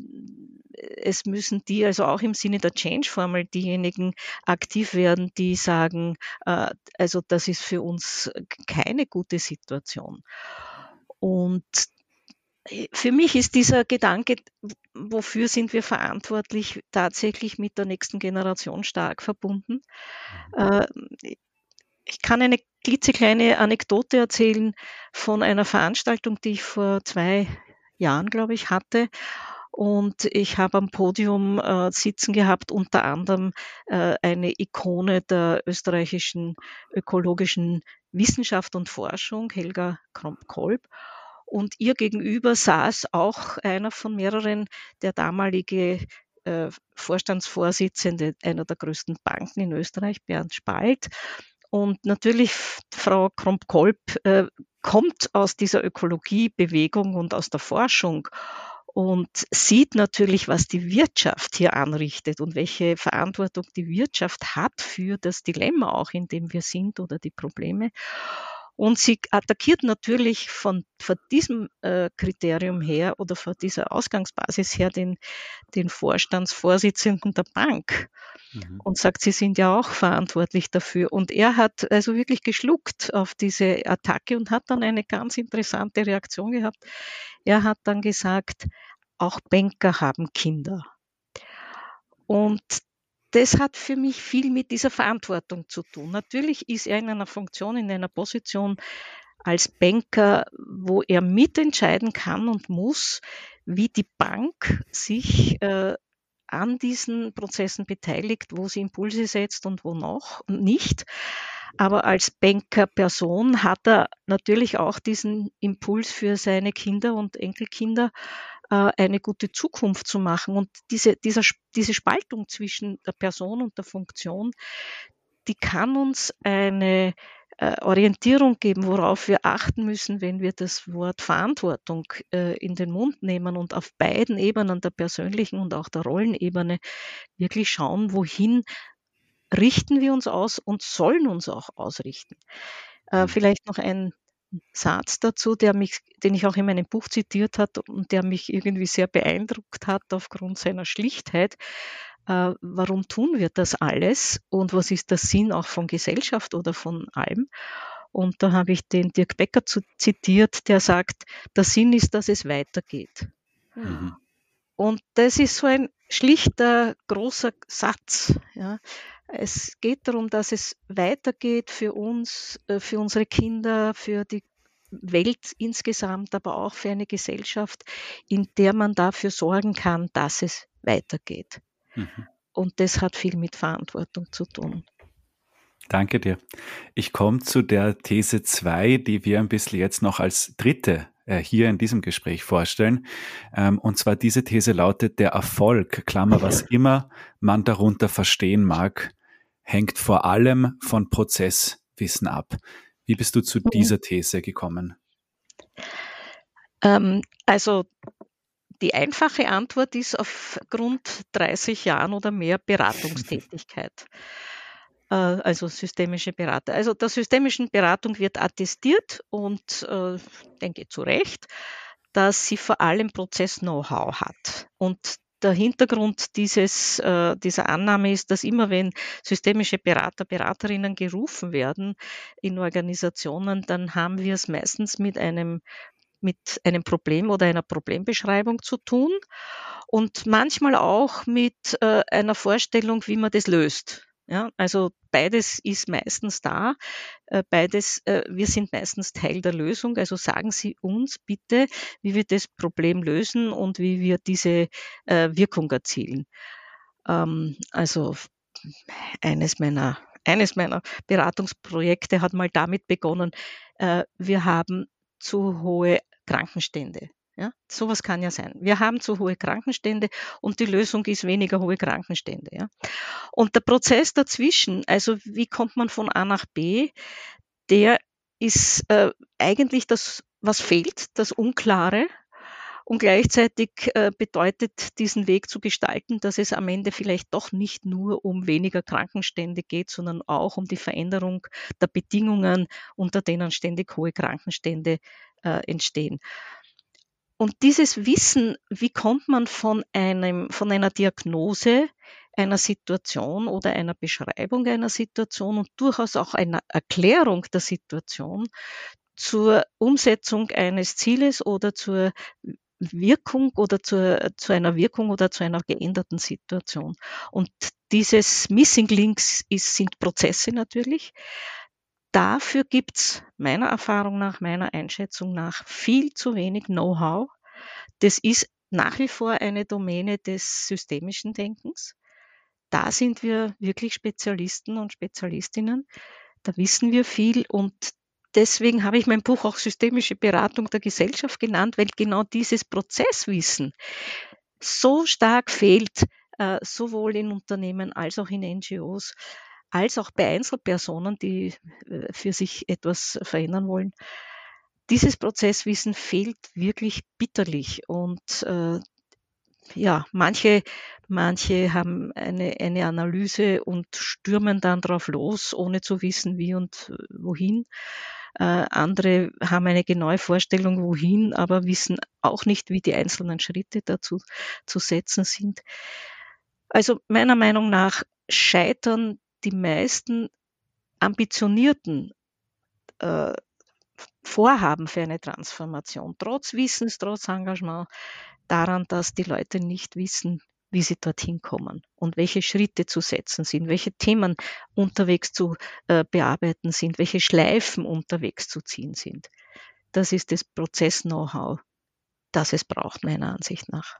es müssen die also auch im Sinne der Change-Formel diejenigen aktiv werden, die sagen, äh, also das ist für uns keine gute Situation. Und für mich ist dieser Gedanke, wofür sind wir verantwortlich, tatsächlich mit der nächsten Generation stark verbunden. Mhm. Äh, ich kann eine klitzekleine Anekdote erzählen von einer Veranstaltung, die ich vor zwei Jahren, glaube ich, hatte. Und ich habe am Podium äh, sitzen gehabt, unter anderem äh, eine Ikone der österreichischen ökologischen Wissenschaft und Forschung, Helga Kromp-Kolb. Und ihr gegenüber saß auch einer von mehreren, der damalige äh, Vorstandsvorsitzende einer der größten Banken in Österreich, Bernd Spalt. Und natürlich, Frau Kromp-Kolb äh, kommt aus dieser Ökologiebewegung und aus der Forschung und sieht natürlich, was die Wirtschaft hier anrichtet und welche Verantwortung die Wirtschaft hat für das Dilemma auch, in dem wir sind oder die Probleme. Und sie attackiert natürlich von, von diesem äh, Kriterium her oder von dieser Ausgangsbasis her den, den Vorstandsvorsitzenden der Bank mhm. und sagt, sie sind ja auch verantwortlich dafür. Und er hat also wirklich geschluckt auf diese Attacke und hat dann eine ganz interessante Reaktion gehabt. Er hat dann gesagt, auch Banker haben Kinder. Und das hat für mich viel mit dieser Verantwortung zu tun. Natürlich ist er in einer Funktion, in einer Position als Banker, wo er mitentscheiden kann und muss, wie die Bank sich äh, an diesen Prozessen beteiligt, wo sie Impulse setzt und wo noch nicht. Aber als Banker-Person hat er natürlich auch diesen Impuls für seine Kinder und Enkelkinder eine gute Zukunft zu machen. Und diese, dieser, diese Spaltung zwischen der Person und der Funktion, die kann uns eine äh, Orientierung geben, worauf wir achten müssen, wenn wir das Wort Verantwortung äh, in den Mund nehmen und auf beiden Ebenen, der persönlichen und auch der Rollenebene, wirklich schauen, wohin richten wir uns aus und sollen uns auch ausrichten. Äh, mhm. vielleicht noch ein Satz dazu, der mich, den ich auch in meinem Buch zitiert hat und der mich irgendwie sehr beeindruckt hat aufgrund seiner Schlichtheit. Äh, warum tun wir das alles und was ist der Sinn auch von Gesellschaft oder von allem? Und da habe ich den Dirk Becker zu, zitiert, der sagt, der Sinn ist, dass es weitergeht. Mhm. Und das ist so ein schlichter, großer Satz. Ja. Es geht darum, dass es weitergeht für uns, äh, für unsere Kinder, für die Welt insgesamt, aber auch für eine Gesellschaft, in der man dafür sorgen kann, dass es weitergeht. Mhm. Und das hat viel mit Verantwortung zu tun. Danke dir. Ich komme zu der These 2, die wir ein bisschen jetzt noch als dritte äh, hier in diesem Gespräch vorstellen. Ähm, und zwar diese These lautet, der Erfolg, Klammer, was immer man darunter verstehen mag, hängt vor allem von Prozesswissen ab. Wie bist du zu mhm. dieser These gekommen? Ähm, also die einfache Antwort ist aufgrund 30 Jahren oder mehr Beratungstätigkeit. Äh, also systemische Berater. Also der systemischen Beratung wird attestiert und äh, denke zu Recht, dass sie vor allem Prozess-Know-how hat. Und der Hintergrund dieses, äh, dieser Annahme ist, dass immer wenn systemische Berater, Beraterinnen gerufen werden in Organisationen, dann haben wir es meistens mit einem mit einem Problem oder einer Problembeschreibung zu tun und manchmal auch mit äh, einer Vorstellung, wie man das löst. Ja, also beides ist meistens da. Äh, beides, äh, wir sind meistens Teil der Lösung. Also sagen Sie uns bitte, wie wir das Problem lösen und wie wir diese äh, Wirkung erzielen. Ähm, also eines meiner eines meiner Beratungsprojekte hat mal damit begonnen, wir haben zu hohe Krankenstände. Ja, sowas kann ja sein. Wir haben zu hohe Krankenstände und die Lösung ist weniger hohe Krankenstände. Ja. Und der Prozess dazwischen, also wie kommt man von A nach B, der ist äh, eigentlich das, was fehlt, das Unklare. Und gleichzeitig äh, bedeutet diesen Weg zu gestalten, dass es am Ende vielleicht doch nicht nur um weniger Krankenstände geht, sondern auch um die Veränderung der Bedingungen, unter denen ständig hohe Krankenstände äh, entstehen. Und dieses Wissen, wie kommt man von einem, von einer Diagnose einer Situation oder einer Beschreibung einer Situation und durchaus auch einer Erklärung der Situation zur Umsetzung eines Zieles oder zur Wirkung oder zur, zu einer Wirkung oder zu einer geänderten Situation. Und dieses Missing Links ist, sind Prozesse natürlich. Dafür gibt's meiner Erfahrung nach, meiner Einschätzung nach viel zu wenig Know-how. Das ist nach wie vor eine Domäne des systemischen Denkens. Da sind wir wirklich Spezialisten und Spezialistinnen. Da wissen wir viel und deswegen habe ich mein Buch auch Systemische Beratung der Gesellschaft genannt, weil genau dieses Prozesswissen so stark fehlt, äh, sowohl in Unternehmen als auch in NGOs als auch bei Einzelpersonen, die äh, für sich etwas verändern wollen. Dieses Prozesswissen fehlt wirklich bitterlich und äh, ja, manche, manche haben eine, eine Analyse und stürmen dann drauf los, ohne zu wissen, wie und äh, wohin. Äh, andere haben eine genaue Vorstellung, wohin, aber wissen auch nicht, wie die einzelnen Schritte dazu zu setzen sind. Also meiner Meinung nach scheitern die meisten ambitionierten äh, Vorhaben für eine Transformation, trotz Wissens, trotz Engagement, daran, dass die Leute nicht wissen, wie sie dorthin kommen und welche Schritte zu setzen sind, welche Themen unterwegs zu äh, bearbeiten sind, welche Schleifen unterwegs zu ziehen sind. Das ist das Prozess-Know-how, das es braucht, meiner Ansicht nach.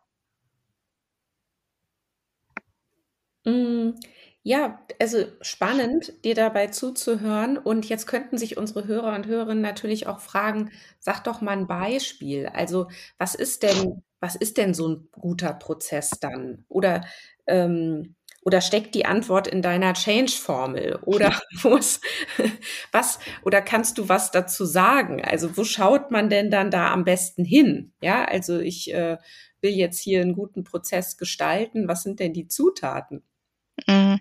Ja, also spannend, dir dabei zuzuhören. Und jetzt könnten sich unsere Hörer und Hörerinnen natürlich auch fragen, sag doch mal ein Beispiel. Also, was ist denn, was ist denn so ein guter Prozess dann? Oder, ähm, oder steckt die Antwort in deiner Change-Formel? Oder ist, was, oder kannst du was dazu sagen? Also, wo schaut man denn dann da am besten hin? Ja, also ich äh, will jetzt hier einen guten Prozess gestalten. Was sind denn die Zutaten? Mhm.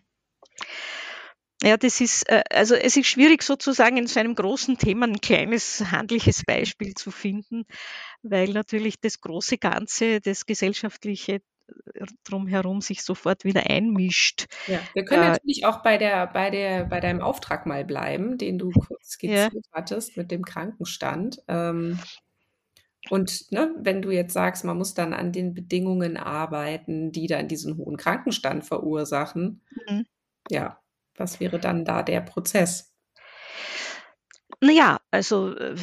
Ja, das ist, äh, also es ist schwierig sozusagen in so einem großen Thema ein kleines handliches Beispiel zu finden, weil natürlich das große Ganze, das gesellschaftliche äh, drumherum sich sofort wieder einmischt. Ja, wir können äh, natürlich auch bei der, bei der, bei deinem Auftrag mal bleiben, den du kurz skizziert ja. hattest mit dem Krankenstand. Ähm, und ne, wenn du jetzt sagst, man muss dann an den Bedingungen arbeiten, die dann diesen hohen Krankenstand verursachen, mhm. Ja, was wäre dann da der Prozess? Naja, also äh,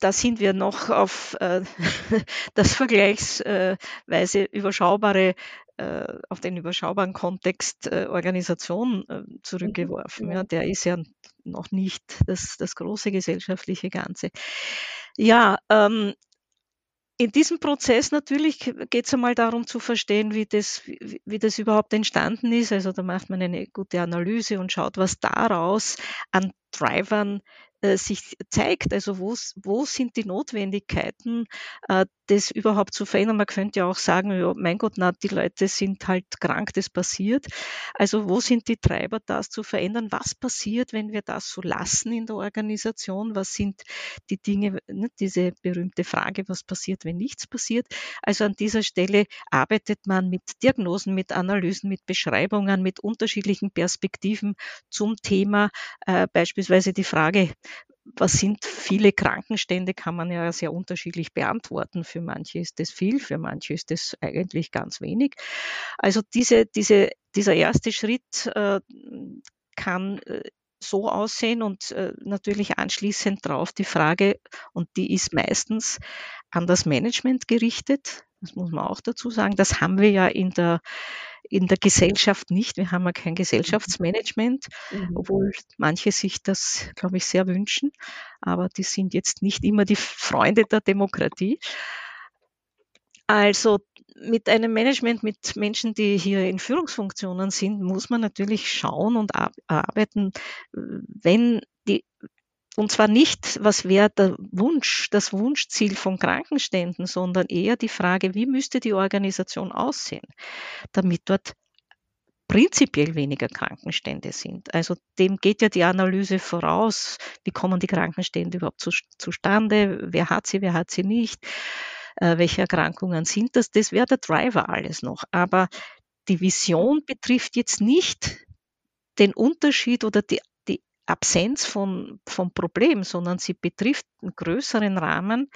da sind wir noch auf äh, das vergleichsweise überschaubare äh, auf den überschaubaren Kontext äh, Organisation äh, zurückgeworfen. Ja, der ist ja noch nicht das, das große gesellschaftliche Ganze. Ja, ähm, in diesem Prozess natürlich geht es einmal darum zu verstehen, wie das, wie, wie das überhaupt entstanden ist. Also da macht man eine gute Analyse und schaut, was daraus an Drivern sich zeigt. Also wo, wo sind die Notwendigkeiten, äh, das überhaupt zu verändern? Man könnte ja auch sagen, ja, mein Gott, na, die Leute sind halt krank, das passiert. Also wo sind die Treiber, das zu verändern? Was passiert, wenn wir das so lassen in der Organisation? Was sind die Dinge, ne, diese berühmte Frage, was passiert, wenn nichts passiert? Also an dieser Stelle arbeitet man mit Diagnosen, mit Analysen, mit Beschreibungen, mit unterschiedlichen Perspektiven zum Thema, äh, beispielsweise die Frage, was sind viele Krankenstände, kann man ja sehr unterschiedlich beantworten. Für manche ist das viel, für manche ist das eigentlich ganz wenig. Also diese, diese, dieser erste Schritt äh, kann äh, so aussehen und äh, natürlich anschließend drauf die Frage, und die ist meistens an das Management gerichtet. Das muss man auch dazu sagen. Das haben wir ja in der in der Gesellschaft nicht. Wir haben ja kein Gesellschaftsmanagement, mhm. obwohl manche sich das, glaube ich, sehr wünschen. Aber die sind jetzt nicht immer die Freunde der Demokratie. Also mit einem Management, mit Menschen, die hier in Führungsfunktionen sind, muss man natürlich schauen und arbeiten, wenn die, und zwar nicht, was wäre der Wunsch, das Wunschziel von Krankenständen, sondern eher die Frage, wie müsste die Organisation aussehen, damit dort prinzipiell weniger Krankenstände sind. Also dem geht ja die Analyse voraus, wie kommen die Krankenstände überhaupt zu, zustande, wer hat sie, wer hat sie nicht, äh, welche Erkrankungen sind das, das wäre der Driver alles noch. Aber die Vision betrifft jetzt nicht den Unterschied oder die Absenz von, vom Problem, sondern sie betrifft einen größeren Rahmen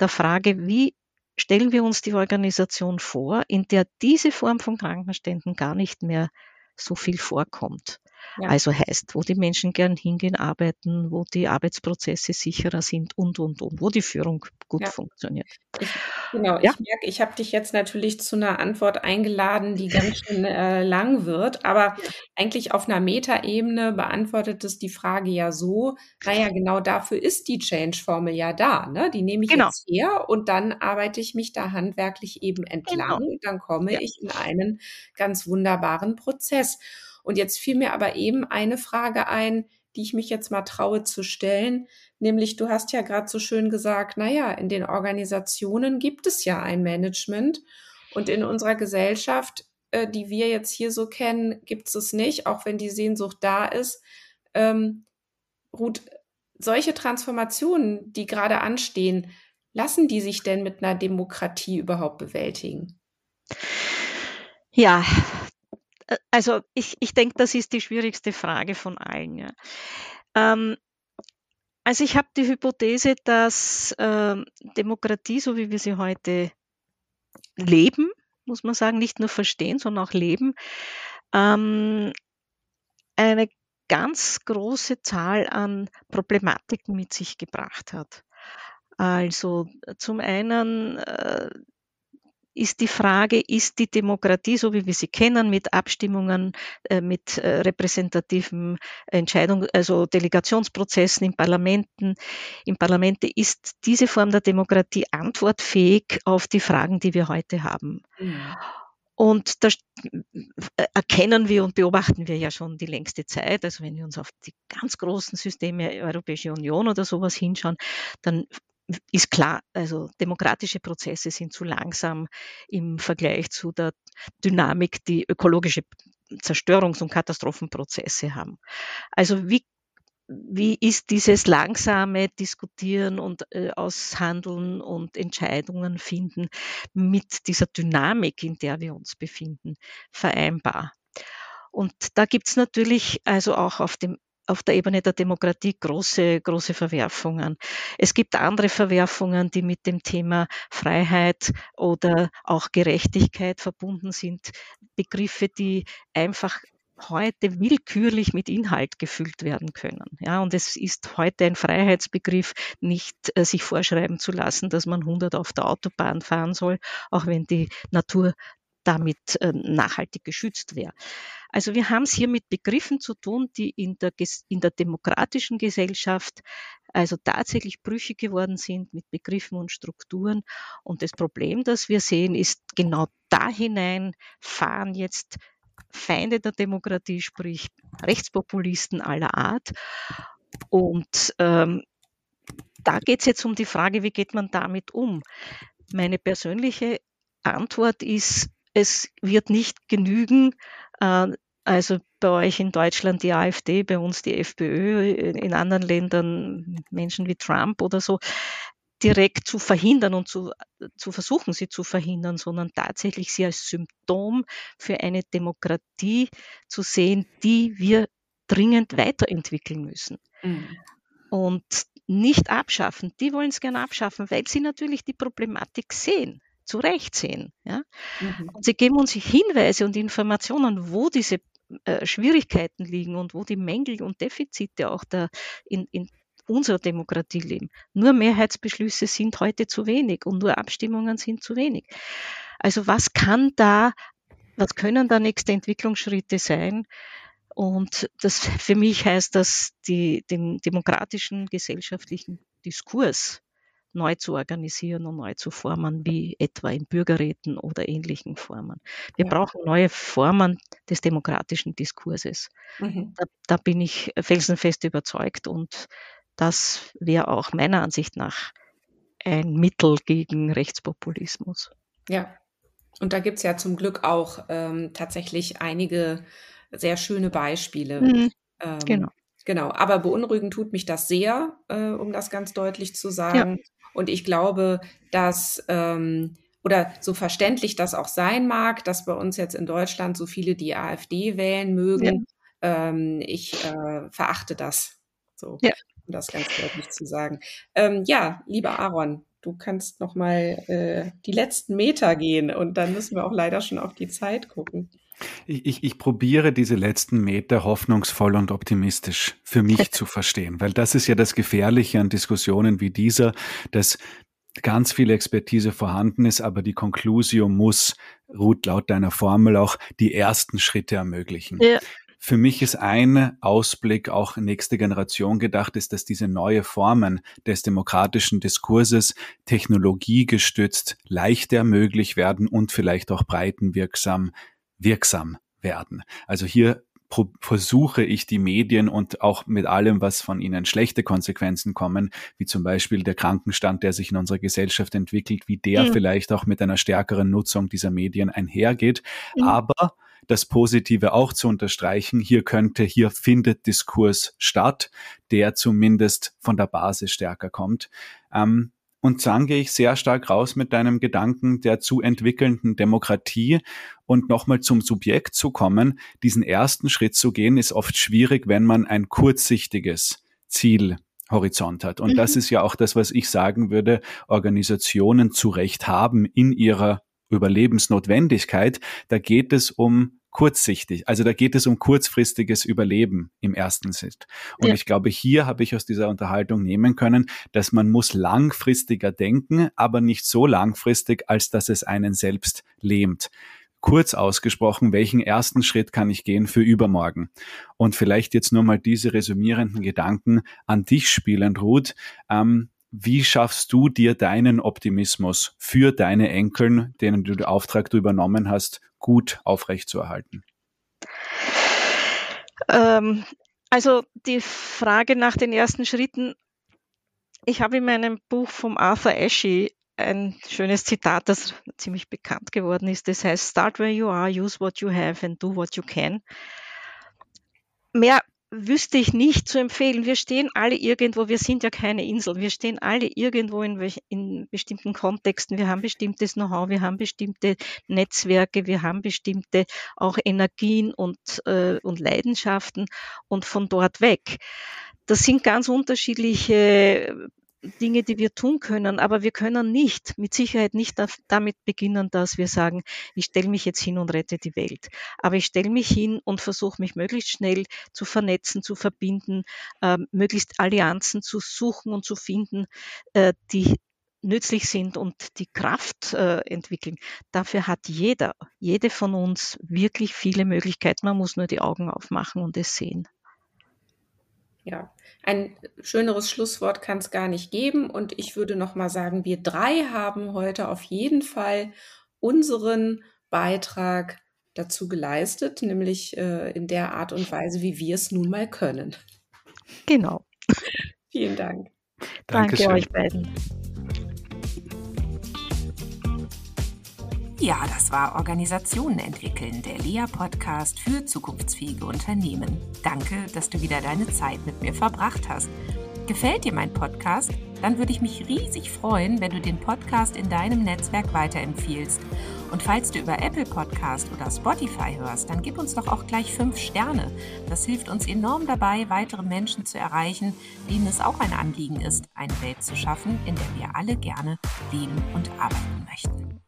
der Frage, wie stellen wir uns die Organisation vor, in der diese Form von Krankenständen gar nicht mehr so viel vorkommt. Ja. Also heißt, wo die Menschen gern hingehen, arbeiten, wo die Arbeitsprozesse sicherer sind und, und, und, wo die Führung gut ja. funktioniert. Ich, genau, ja? ich merke, ich habe dich jetzt natürlich zu einer Antwort eingeladen, die ganz schön äh, lang wird, aber eigentlich auf einer Metaebene beantwortet es die Frage ja so, naja, genau dafür ist die Change-Formel ja da. Ne? Die nehme ich genau. jetzt her und dann arbeite ich mich da handwerklich eben entlang genau. und dann komme ich in einen ganz wunderbaren Prozess. Und jetzt fiel mir aber eben eine Frage ein, die ich mich jetzt mal traue zu stellen, nämlich du hast ja gerade so schön gesagt, naja, in den Organisationen gibt es ja ein Management und in unserer Gesellschaft, äh, die wir jetzt hier so kennen, gibt es es nicht, auch wenn die Sehnsucht da ist. Ähm, Ruth, solche Transformationen, die gerade anstehen, lassen die sich denn mit einer Demokratie überhaupt bewältigen? Ja, also ich, ich denke, das ist die schwierigste Frage von allen. Ja. Ähm, also ich habe die Hypothese, dass ähm, Demokratie, so wie wir sie heute leben, muss man sagen, nicht nur verstehen, sondern auch leben, ähm, eine ganz große Zahl an Problematiken mit sich gebracht hat. Also zum einen äh, ist die Frage, ist die Demokratie, so wie wir sie kennen, mit Abstimmungen, äh, mit äh, repräsentativen Entscheidungen, also Delegationsprozessen in Parlamenten, in Parlamente, ist diese Form der Demokratie antwortfähig auf die Fragen, die wir heute haben? Mhm. Und da äh, erkennen wir und beobachten wir ja schon die längste Zeit. Also wenn wir uns auf die ganz großen Systeme Europäische Union oder sowas hinschauen, dann ist klar, also demokratische Prozesse sind zu langsam im Vergleich zu der Dynamik, die ökologische Zerstörungs- und Katastrophenprozesse haben. Also wie wie ist dieses langsame Diskutieren und äh, Aushandeln und Entscheidungen finden mit dieser Dynamik, in der wir uns befinden, vereinbar? Und da gibt's natürlich also auch auf dem auf der Ebene der Demokratie große, große Verwerfungen. Es gibt andere Verwerfungen, die mit dem Thema Freiheit oder auch Gerechtigkeit verbunden sind. Begriffe, die einfach heute willkürlich mit Inhalt gefüllt werden können. Ja, und es ist heute ein Freiheitsbegriff, nicht äh, sich vorschreiben zu lassen, dass man 100 auf der Autobahn fahren soll, auch wenn die Natur damit äh, nachhaltig geschützt wäre. Also wir haben es hier mit Begriffen zu tun, die in der, in der demokratischen Gesellschaft also tatsächlich brüchig geworden sind mit Begriffen und Strukturen. Und das Problem, das wir sehen, ist genau da hinein fahren jetzt Feinde der Demokratie, sprich Rechtspopulisten aller Art. Und ähm, da geht es jetzt um die Frage, wie geht man damit um? Meine persönliche Antwort ist, es wird nicht genügen, äh, also bei euch in Deutschland die AfD, bei uns die FPÖ, in anderen Ländern Menschen wie Trump oder so, direkt zu verhindern und zu, zu versuchen, sie zu verhindern, sondern tatsächlich sie als Symptom für eine Demokratie zu sehen, die wir dringend weiterentwickeln müssen. Mhm. Und nicht abschaffen. Die wollen es gerne abschaffen, weil sie natürlich die Problematik sehen, zu Recht sehen. Ja? Mhm. Und sie geben uns Hinweise und Informationen, wo diese äh, Schwierigkeiten liegen und wo die Mängel und Defizite auch da in, in unserer Demokratie leben. Nur Mehrheitsbeschlüsse sind heute zu wenig und nur Abstimmungen sind zu wenig. Also was kann da, was können da nächste Entwicklungsschritte sein? Und das für mich heißt das, die, den demokratischen gesellschaftlichen Diskurs neu zu organisieren und neu zu formen, wie etwa in Bürgerräten oder ähnlichen Formen. Wir ja. brauchen neue Formen des demokratischen Diskurses. Mhm. Da, da, bin ich felsenfest überzeugt und das wäre auch meiner Ansicht nach ein Mittel gegen Rechtspopulismus. Ja, und da gibt es ja zum Glück auch ähm, tatsächlich einige sehr schöne Beispiele. Mhm, ähm, genau. Genau, aber beunruhigend tut mich das sehr, äh, um das ganz deutlich zu sagen. Ja. Und ich glaube, dass, ähm, oder so verständlich das auch sein mag, dass bei uns jetzt in Deutschland so viele die AfD wählen mögen, ja. ähm, ich äh, verachte das. So. Ja um das ganz deutlich zu sagen. Ähm, ja, lieber Aaron, du kannst noch mal äh, die letzten Meter gehen und dann müssen wir auch leider schon auf die Zeit gucken. Ich, ich, ich probiere diese letzten Meter hoffnungsvoll und optimistisch für mich zu verstehen, weil das ist ja das Gefährliche an Diskussionen wie dieser, dass ganz viel Expertise vorhanden ist, aber die Conclusio muss, ruht laut deiner Formel auch, die ersten Schritte ermöglichen. Ja. Für mich ist ein Ausblick auch nächste Generation gedacht, ist, dass diese neue Formen des demokratischen Diskurses technologiegestützt leichter möglich werden und vielleicht auch breitenwirksam wirksam werden. Also hier versuche ich die Medien und auch mit allem, was von ihnen schlechte Konsequenzen kommen, wie zum Beispiel der Krankenstand, der sich in unserer Gesellschaft entwickelt, wie der mhm. vielleicht auch mit einer stärkeren Nutzung dieser Medien einhergeht. Mhm. Aber das Positive auch zu unterstreichen. Hier könnte, hier findet Diskurs statt, der zumindest von der Basis stärker kommt. Ähm, und dann gehe ich sehr stark raus mit deinem Gedanken der zu entwickelnden Demokratie und nochmal zum Subjekt zu kommen. Diesen ersten Schritt zu gehen, ist oft schwierig, wenn man ein kurzsichtiges Zielhorizont hat. Und mhm. das ist ja auch das, was ich sagen würde, Organisationen zu Recht haben in ihrer Überlebensnotwendigkeit. Da geht es um kurzsichtig. Also da geht es um kurzfristiges Überleben im ersten Schritt. Und ja. ich glaube, hier habe ich aus dieser Unterhaltung nehmen können, dass man muss langfristiger denken, aber nicht so langfristig, als dass es einen selbst lähmt kurz ausgesprochen, welchen ersten Schritt kann ich gehen für übermorgen? Und vielleicht jetzt nur mal diese resümierenden Gedanken an dich spielend, Ruth. Ähm, wie schaffst du dir deinen Optimismus für deine Enkeln, denen du den Auftrag übernommen hast, gut aufrechtzuerhalten? Ähm, also die Frage nach den ersten Schritten. Ich habe in meinem Buch vom Arthur Ashe ein schönes Zitat, das ziemlich bekannt geworden ist. Das heißt, start where you are, use what you have and do what you can. Mehr wüsste ich nicht zu empfehlen. Wir stehen alle irgendwo, wir sind ja keine Insel, wir stehen alle irgendwo in, in bestimmten Kontexten, wir haben bestimmtes Know-how, wir haben bestimmte Netzwerke, wir haben bestimmte auch Energien und, äh, und Leidenschaften und von dort weg. Das sind ganz unterschiedliche Dinge, die wir tun können, aber wir können nicht, mit Sicherheit nicht damit beginnen, dass wir sagen, ich stelle mich jetzt hin und rette die Welt. Aber ich stelle mich hin und versuche mich möglichst schnell zu vernetzen, zu verbinden, äh, möglichst Allianzen zu suchen und zu finden, äh, die nützlich sind und die Kraft äh, entwickeln. Dafür hat jeder, jede von uns wirklich viele Möglichkeiten. Man muss nur die Augen aufmachen und es sehen. Ja, ein schöneres Schlusswort kann es gar nicht geben. Und ich würde noch mal sagen, wir drei haben heute auf jeden Fall unseren Beitrag dazu geleistet, nämlich äh, in der Art und Weise, wie wir es nun mal können. Genau. Vielen Dank. Danke euch beiden. Ja, das war Organisationen entwickeln, der Lea-Podcast für zukunftsfähige Unternehmen. Danke, dass du wieder deine Zeit mit mir verbracht hast. Gefällt dir mein Podcast? Dann würde ich mich riesig freuen, wenn du den Podcast in deinem Netzwerk weiterempfiehlst. Und falls du über Apple Podcast oder Spotify hörst, dann gib uns doch auch gleich fünf Sterne. Das hilft uns enorm dabei, weitere Menschen zu erreichen, denen es auch ein Anliegen ist, eine Welt zu schaffen, in der wir alle gerne leben und arbeiten möchten.